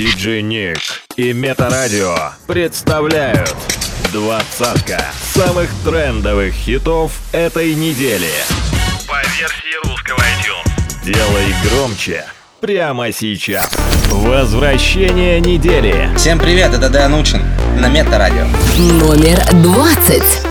Диджей Ник и Метарадио представляют двадцатка самых трендовых хитов этой недели. По версии русского iTunes. Делай громче прямо сейчас. Возвращение недели. Всем привет, это Дэн Учин на Метарадио. Номер двадцать.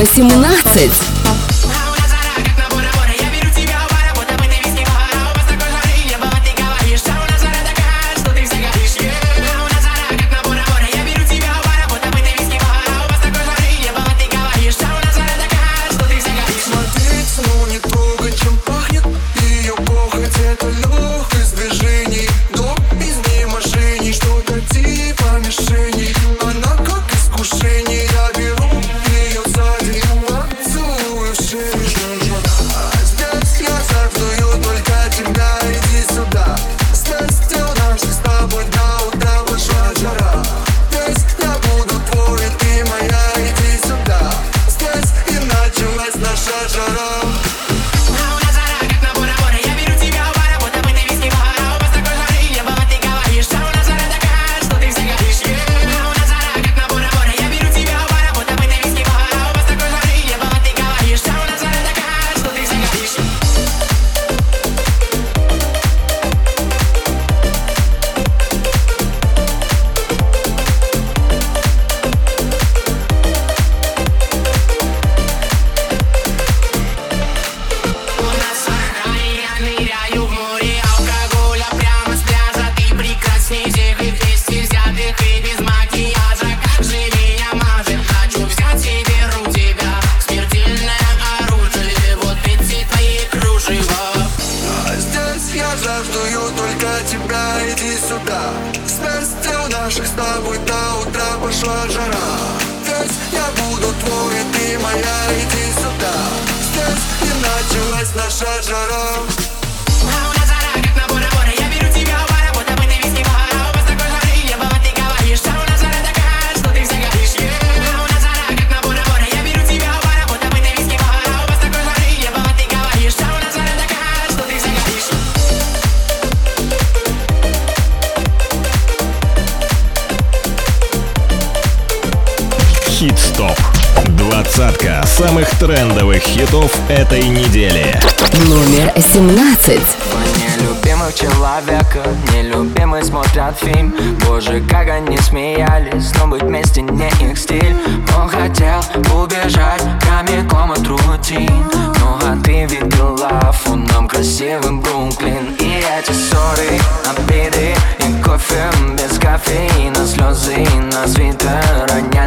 18. На свитер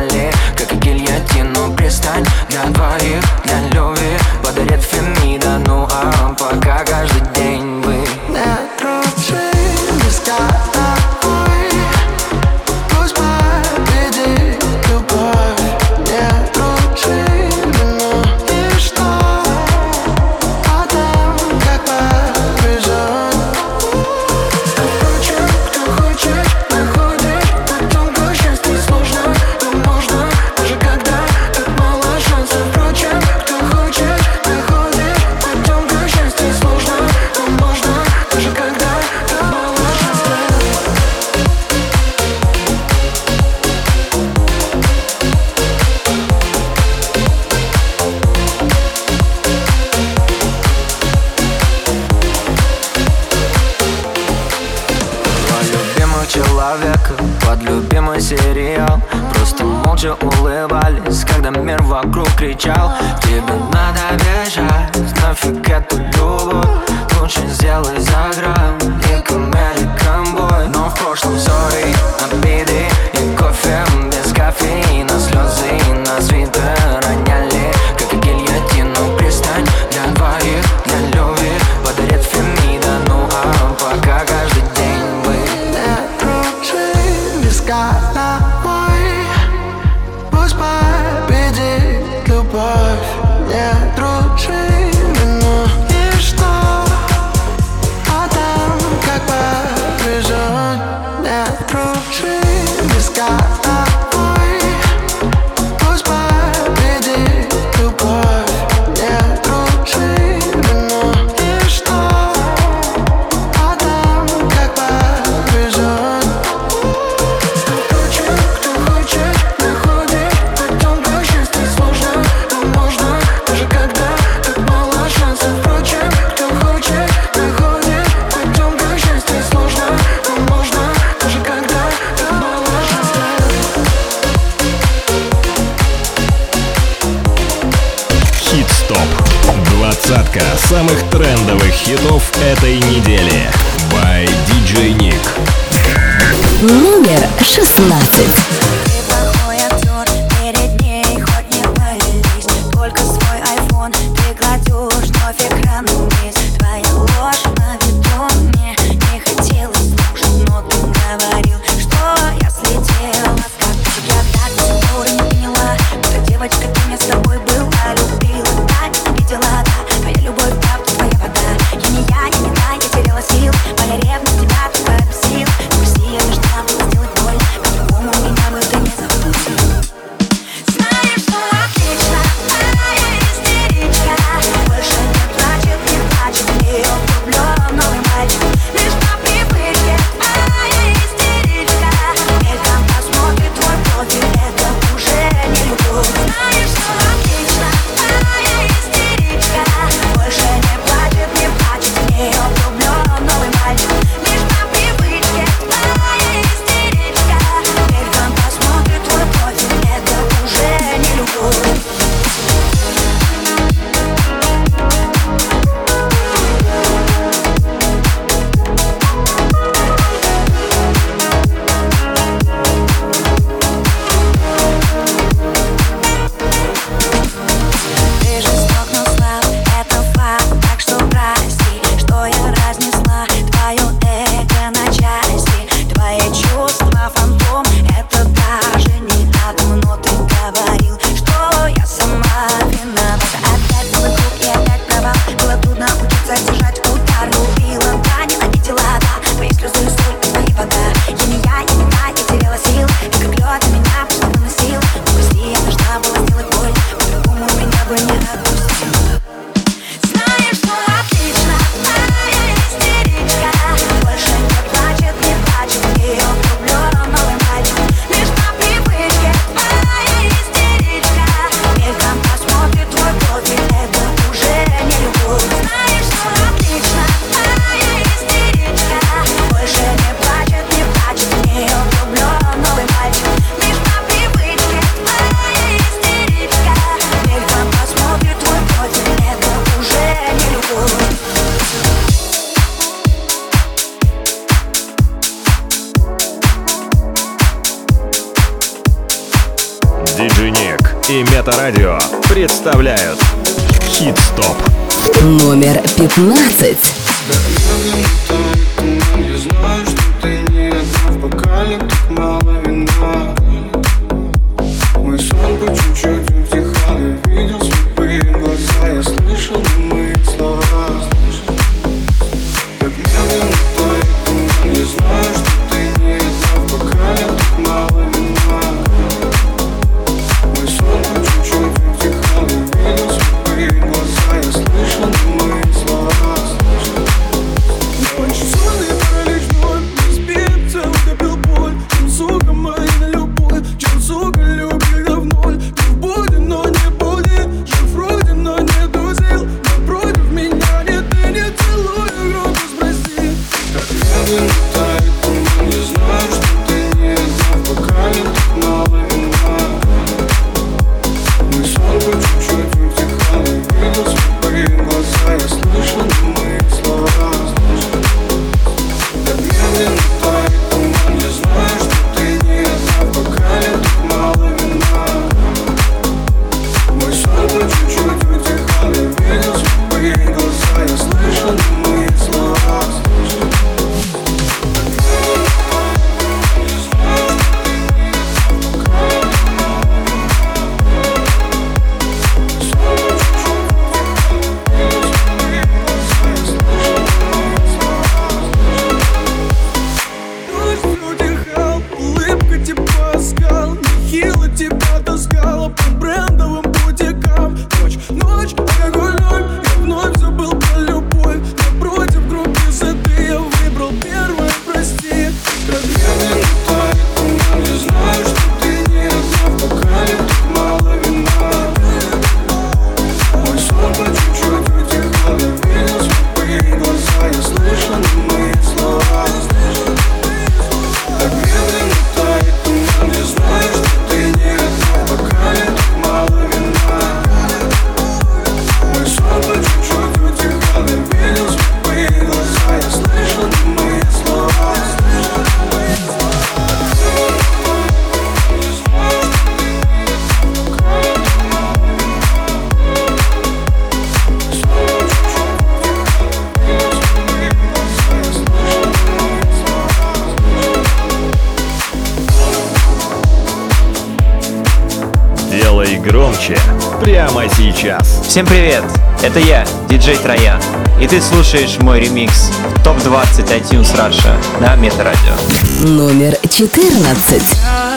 Всем привет! Это я, диджей Троян, и ты слушаешь мой ремикс в топ-20 iTunes Russia на Метарадио. Номер 14.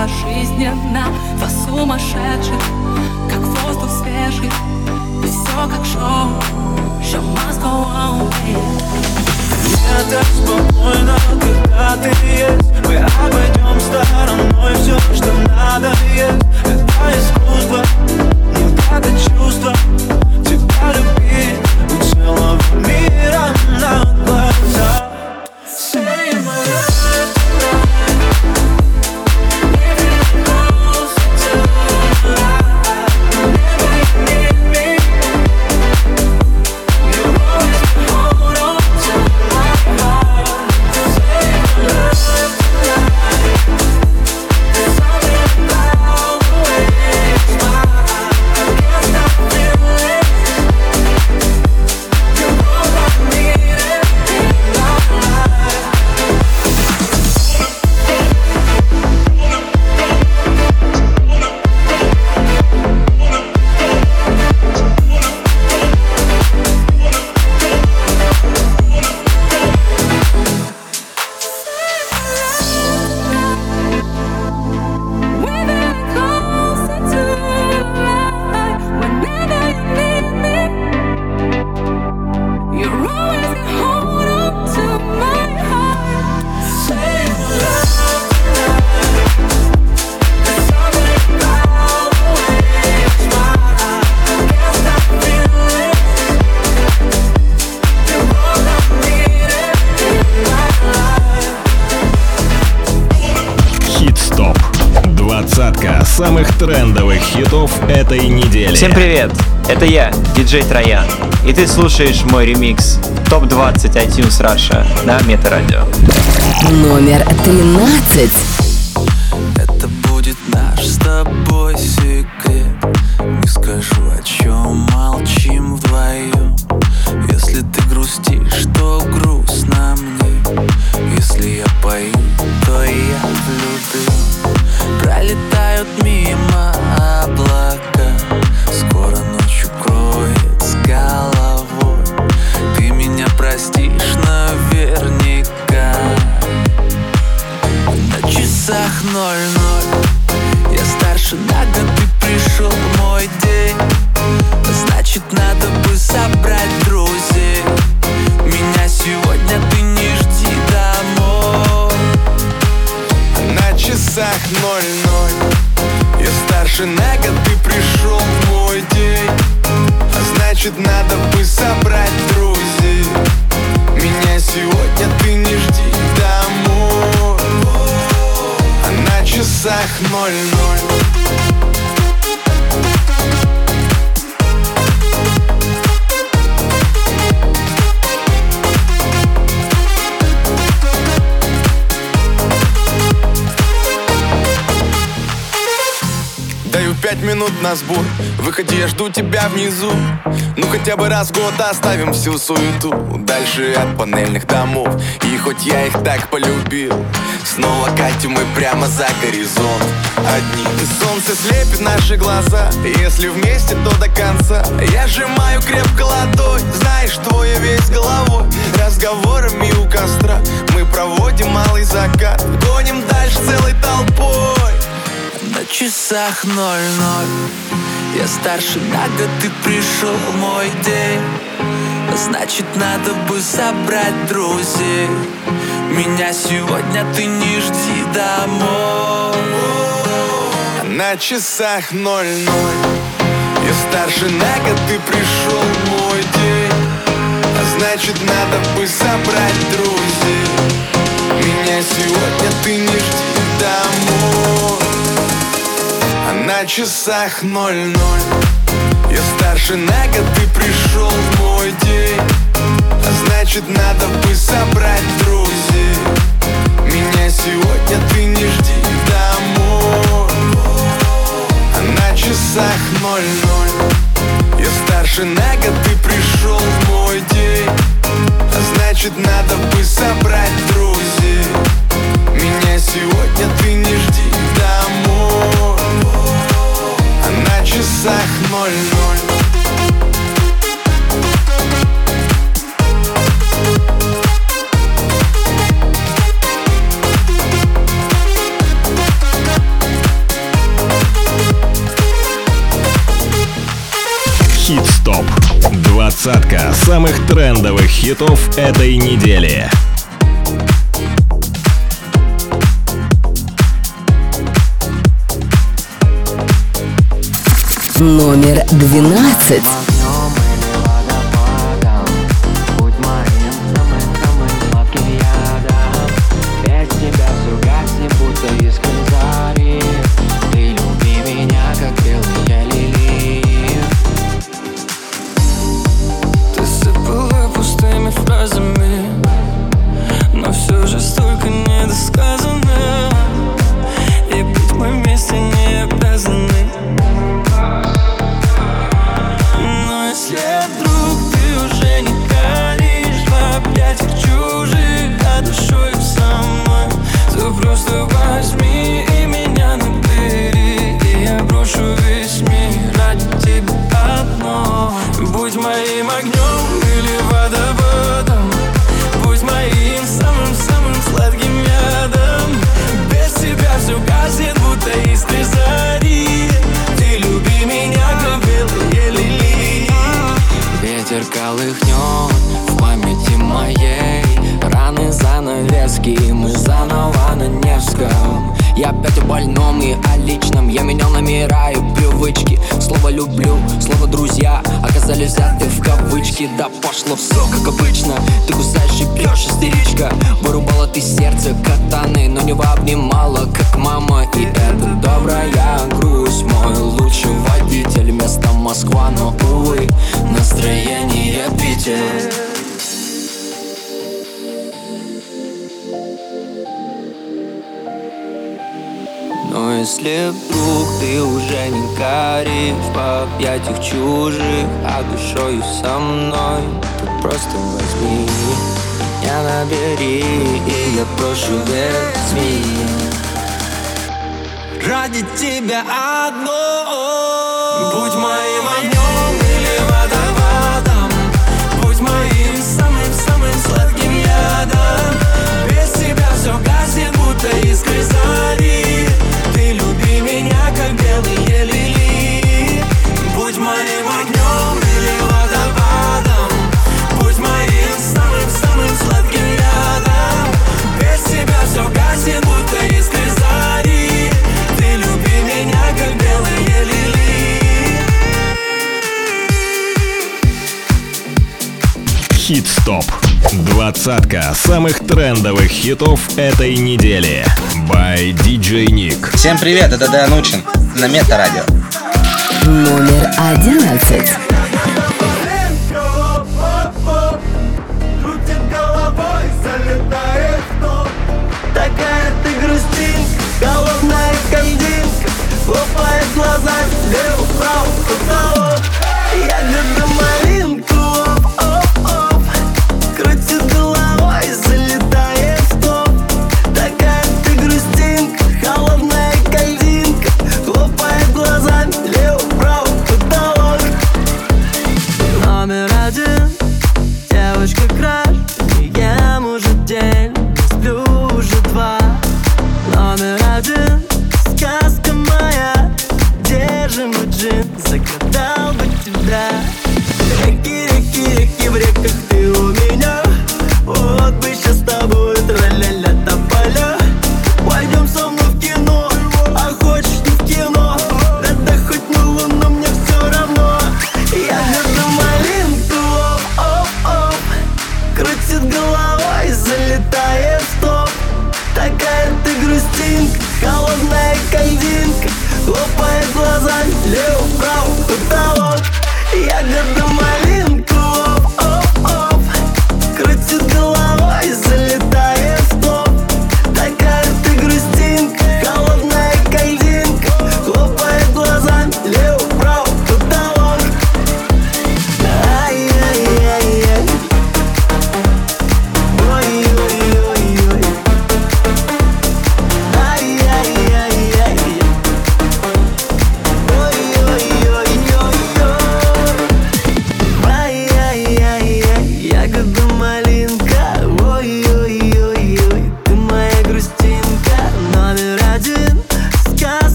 По жизни пожизненно Два сумасшедших, как воздух свежий И все как шоу, show must go on Мне так спокойно, когда ты есть. Мы обойдем стороной все, что надо есть. Это искусство, но как это чувство Тебя любить у целого мира на глазах. самых трендовых хитов этой недели. Всем привет! Это я, диджей Троян, и ты слушаешь мой ремикс ТОП-20 iTunes Russia на Метарадио. Номер 13 Это будет наш с тобой секрет Не скажу о чем ноль-ноль. Я старше на год, ты пришел в мой день. А значит, надо бы собрать друзей. Меня сегодня ты не жди домой. А на часах ноль-ноль. Пять минут на сбор. Выходи, я жду тебя внизу. Ну хотя бы раз в год оставим всю суету. Дальше от панельных домов. И хоть я их так полюбил Снова катим мы прямо за горизонт. Одни Солнце слепит наши глаза. Если вместе, то до конца. Я сжимаю крепко ладонь. Знаешь, твоя весь головой. Разговорами у костра Мы проводим малый закат. Гоним дальше целой толпой На часах ноль-ноль. Я старше на год, ты пришел в мой день. Значит, надо бы собрать друзей. Меня сегодня ты не жди домой. На часах ноль-ноль. Я старше на год, ты пришел в мой день. Значит, надо бы собрать друзей. Меня сегодня ты не жди На часах ноль-ноль. Я старше на год, ты пришел в мой день. А значит, надо бы собрать друзей. Меня сегодня ты не жди домой. А на часах ноль-ноль. Я старше на год, ты пришел в мой день. А значит, надо бы собрать друзей. Меня сегодня ты не жди домой часах ноль-ноль Хит-стоп. Двадцатка самых трендовых хитов этой недели. номер 12. Ради тебя одной. Будь моим Хит-стоп. Двадцатка самых трендовых хитов этой недели. By DJ Nick. Всем привет, это Дэн Учин на Мета-радио. Номер одиннадцать.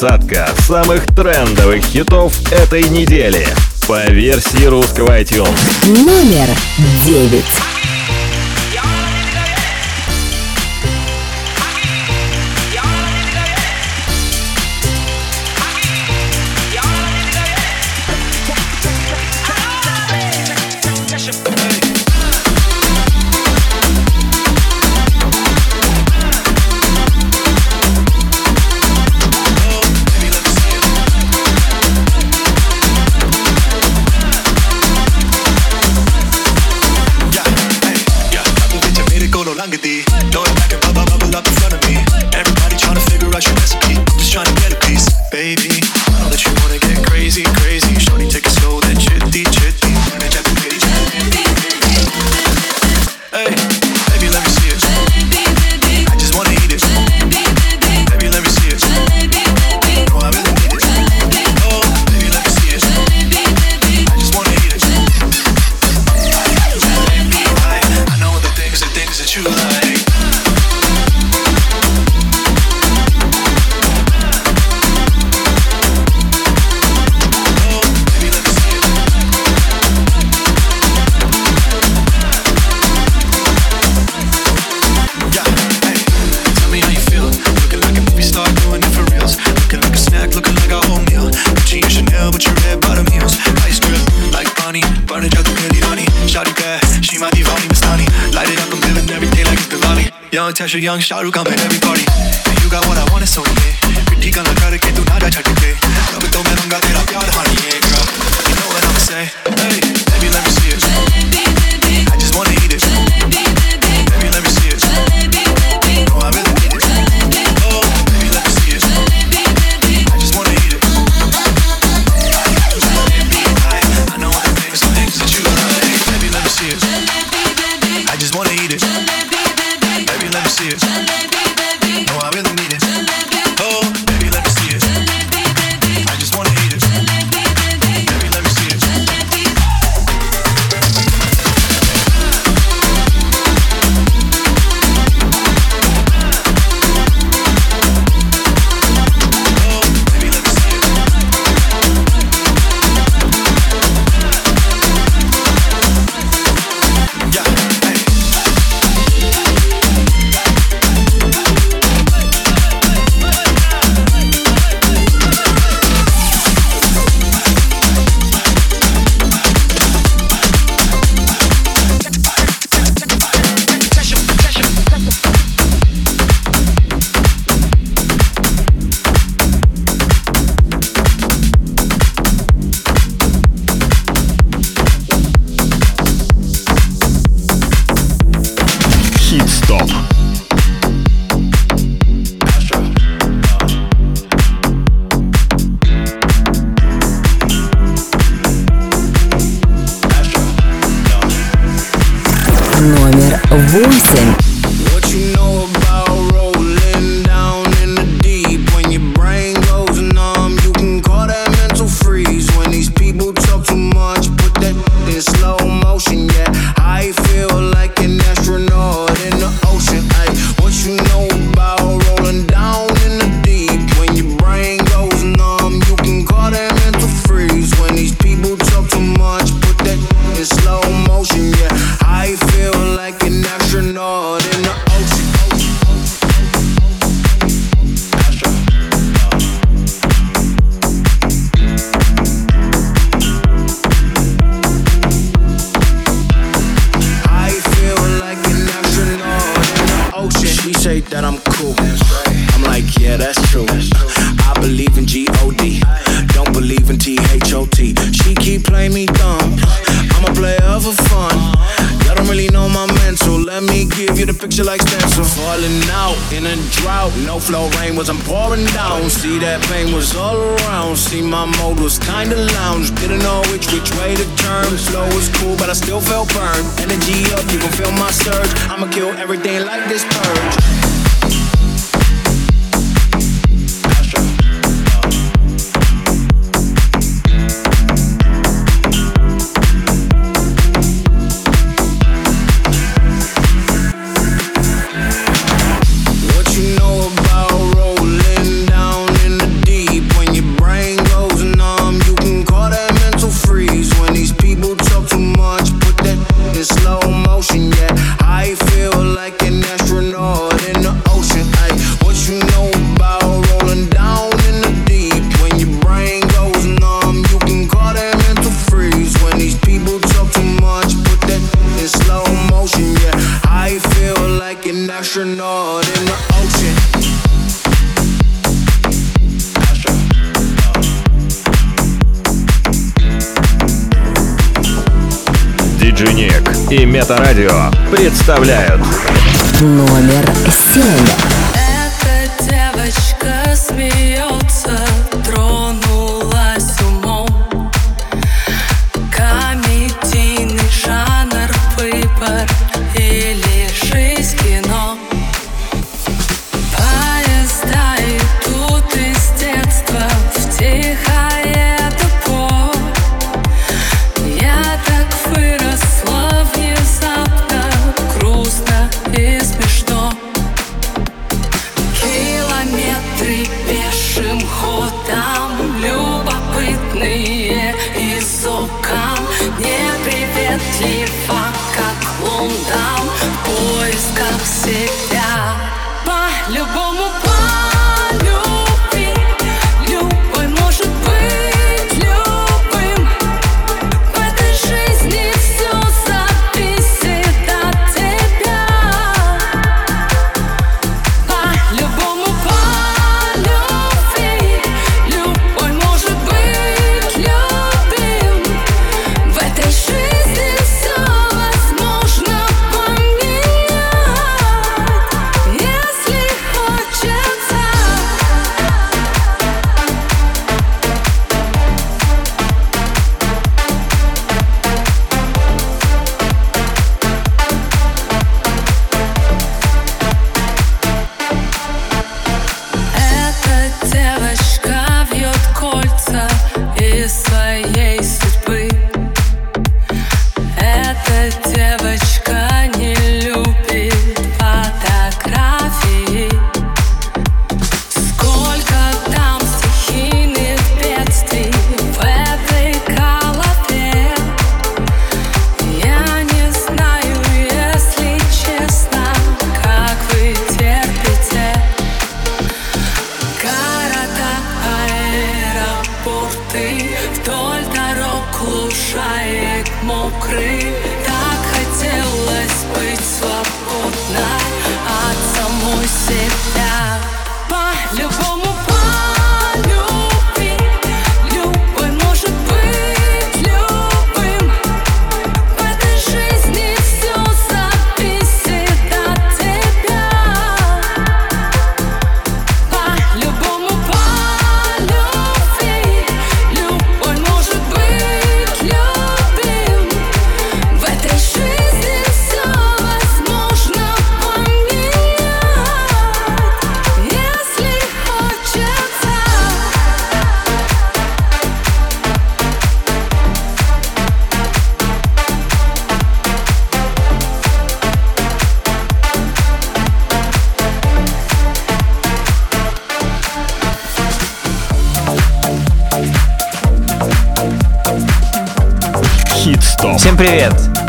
двадцатка самых трендовых хитов этой недели по версии русского iTunes. Номер девять. 杀入钢。like an astronaut in the ocean. Диджиник и Метарадио представляют номер семь.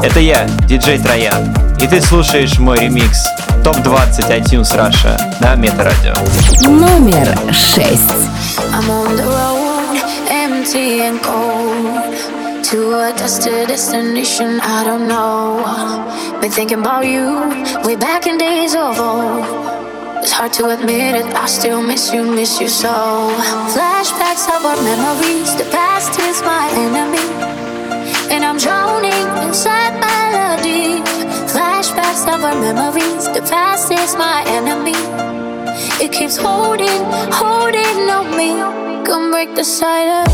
Это я, диджей Троян, и ты слушаешь мой ремикс ТОП-20 iTunes Russia на Метарадио. Номер 6 I'm on the road, empty and cold. to a dusted destination I don't know. Been thinking about you way back in days of old. It's hard to admit it, I still miss you, miss you so. Flashbacks of our memories, the past is my enemy. And I'm drowning inside melody. Flashbacks of our memories. The past is my enemy. It keeps holding, holding on me. Come break the silence.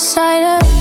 side of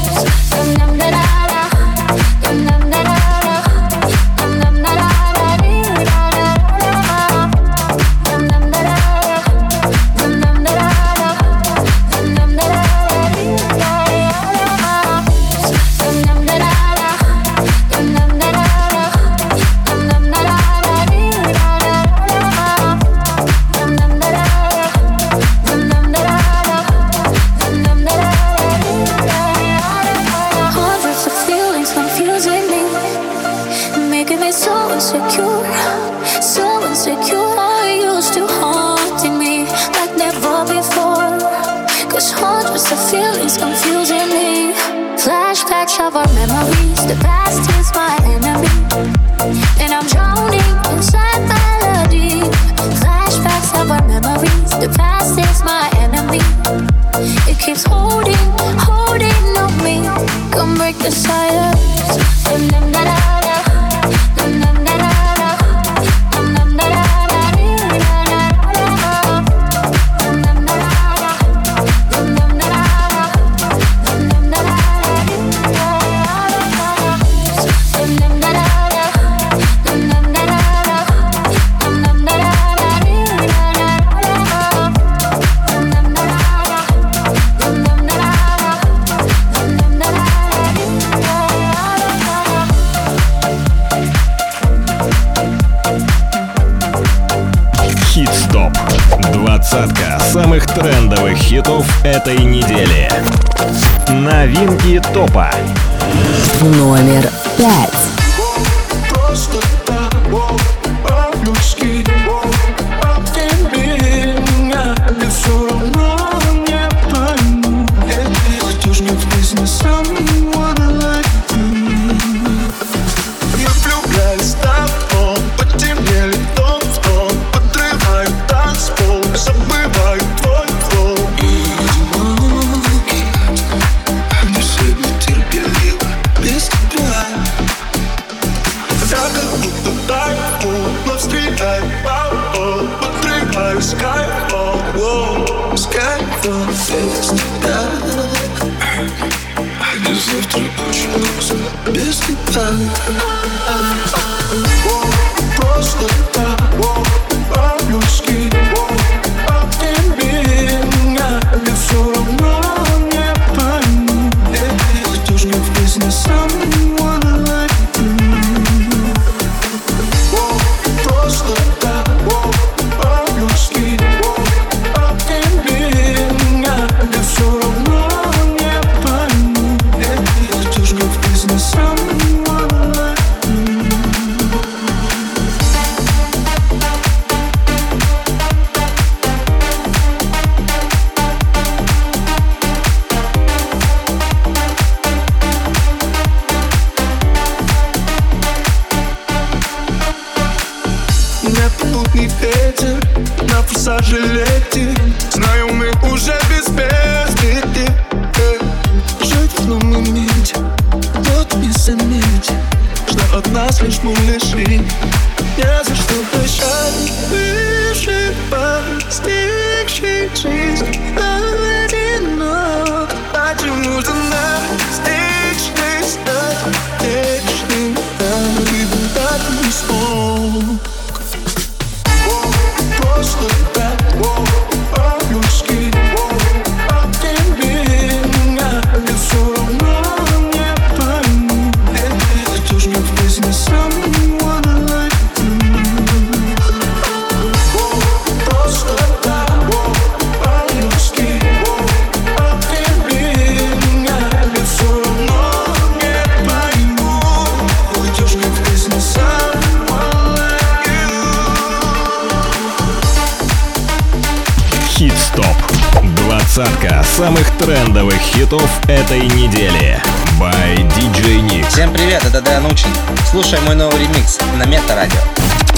самых трендовых хитов этой недели. By DJ Nick. Всем привет, это Дэн Учин. Слушай мой новый ремикс на Мета-радио.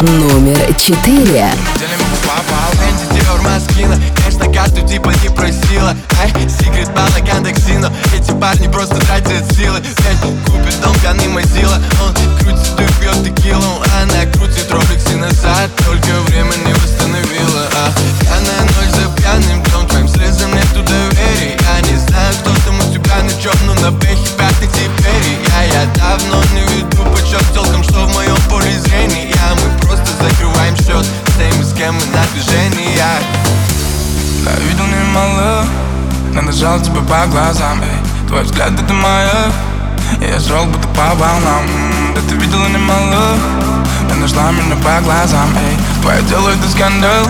Номер 4. Попал Энди Диор Маскина Конечно, карту типа не просила Ай, секрет бала Яндексино Эти парни просто тратят силы Блять, купит дом, пьяный мазила Он крутит и пьет текилу Она крутит роликсы назад Только время не восстановила а, Пьяная ночь за пьяным на бэхе пятый теперь Я, я давно не веду почет Толком, что в моем поле зрения Мы просто закрываем счет С теми, с кем мы на движениях Я видел немало, надо жал тебя по глазам эй. Твой взгляд это моя Я шел будто по волнам Да ты видела немало Ты нашла меня по глазам эй. Твое дело это скандал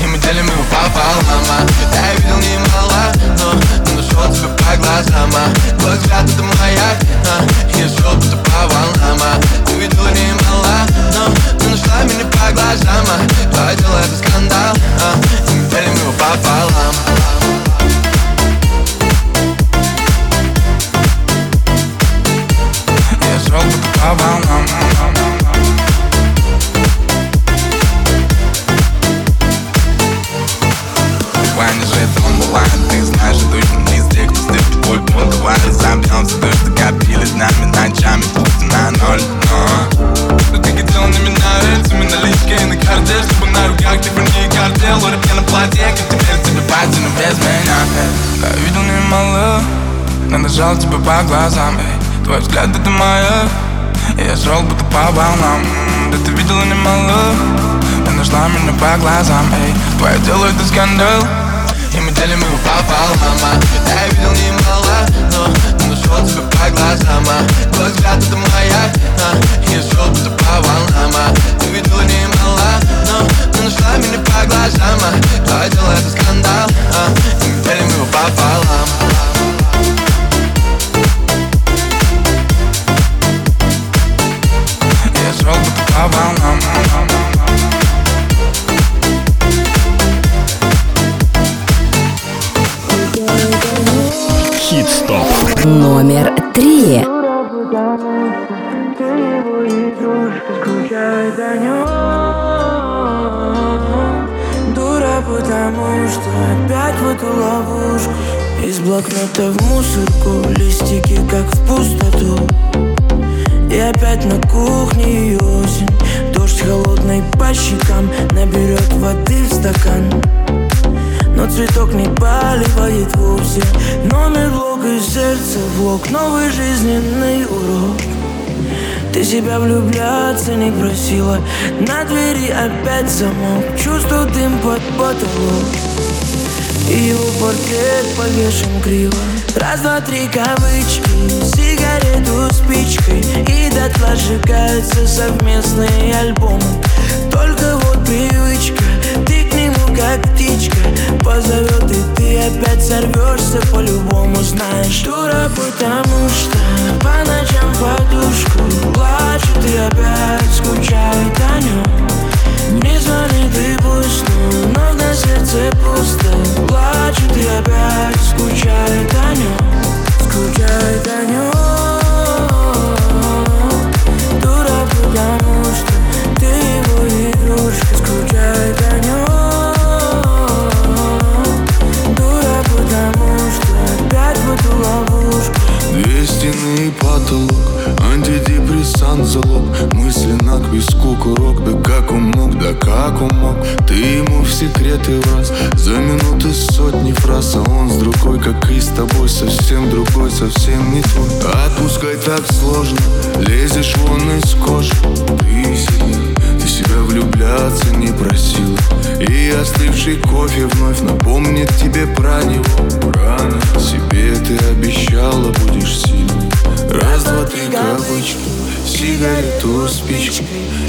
И мы делим его пополам а. Я видел немало, но, тебя по глазам а. Твой взгляд это маяк а. Я шел будто по волнам а. Ты видела немало, но, но нашла меня по глазам а. Твое это скандал а. И делим его пополам Я шел будто по волнам Жал тебя по глазам эй. Твой взгляд это моя Я шел будто по волнам Да ты видела немало Ты нашла меня по глазам эй. Твое дело это скандал И мы делим его пополам а. Я видел немало, но, но нашел тебя по глазам а. Твой взгляд это маяк а. Я шел будто по волнам а. Ты видела немало, но, но нашла меня по глазам а. Твое дело это скандал а. И мы делим его пополам Я по волнам Хит-стоп. Номер 3. скучает о нем Дура, потому что опять в эту ловушку Из блокнота в вовсе Номер блок из сердца в блок. Новый жизненный урок. Ты себя влюбляться не просила. На двери опять замок. Чувствую дым под потолок. И его портрет повешен криво. Раз, два, три кавычки. Сигарету спичкой. И дотла сжигаются совместные альбомы. Только вот привычка. Ты как птичка. Позовет и ты опять сорвешься по-любому Знаешь, дура, потому что По ночам подушку Плачет и опять скучает о нем Не звонит и пусть, но на сердце пусто. Плачет и опять скучает о нем Скучает о нем Антидепрессант залог. Мысленно к виску курок Да как он мог, да как он мог. Ты ему в секрет ответы в раз За минуты сотни фраз, а он с другой Как и с тобой, совсем другой, совсем не твой. Отпускать так сложно, лезешь вон из кожи. Ты сильный, ты себя влюбляться не просила. И остывший кофе вновь напомнит тебе про него. Рано себе ты обещала, будешь сильной. Раз, два, три, кавычки Сигарету, спички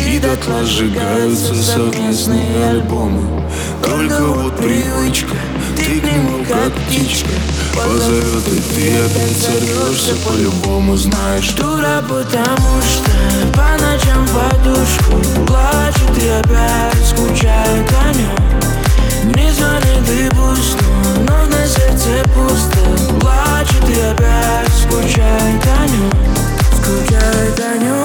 И дотла сжигаются совместные альбомы. Только вот привычка Ты к нему как птичка. Позовет и ты опять сорвешься По-любому знаешь. Дура, потому что по ночам подушку Плачет и опять скучает о нем Не звонит и пусто, но на сердце пусто. Плачет и опять скучает о нем Скучает о нем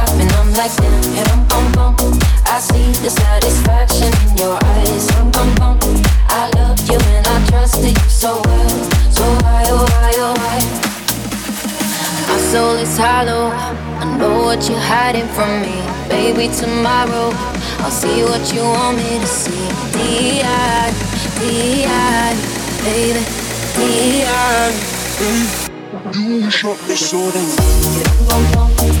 like damn. I see the satisfaction in your eyes. I love you and I trusted you so well, so why, oh? oh My soul is hollow. I know what you're hiding from me. Baby, tomorrow I'll see what you want me to see. D.I. D.I. Baby, D.I. Mm. You shot me so damn.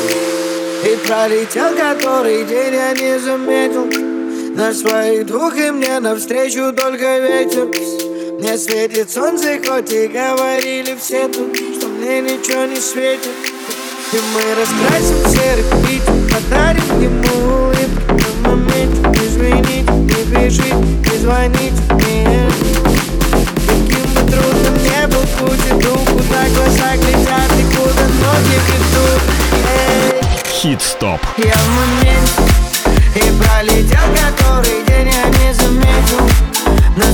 И пролетел который день, я не заметил. На своих двух и мне навстречу только ветер. Мне светит солнце, хоть и говорили все тут Что мне ничего не светит. И мы раскрасим серый Питер Подарим ему улыбку на моменте Не звоните, не пишите, не звоните мне Эй. Хит-стоп. Я в моменте И пролетел который день, я не заметил На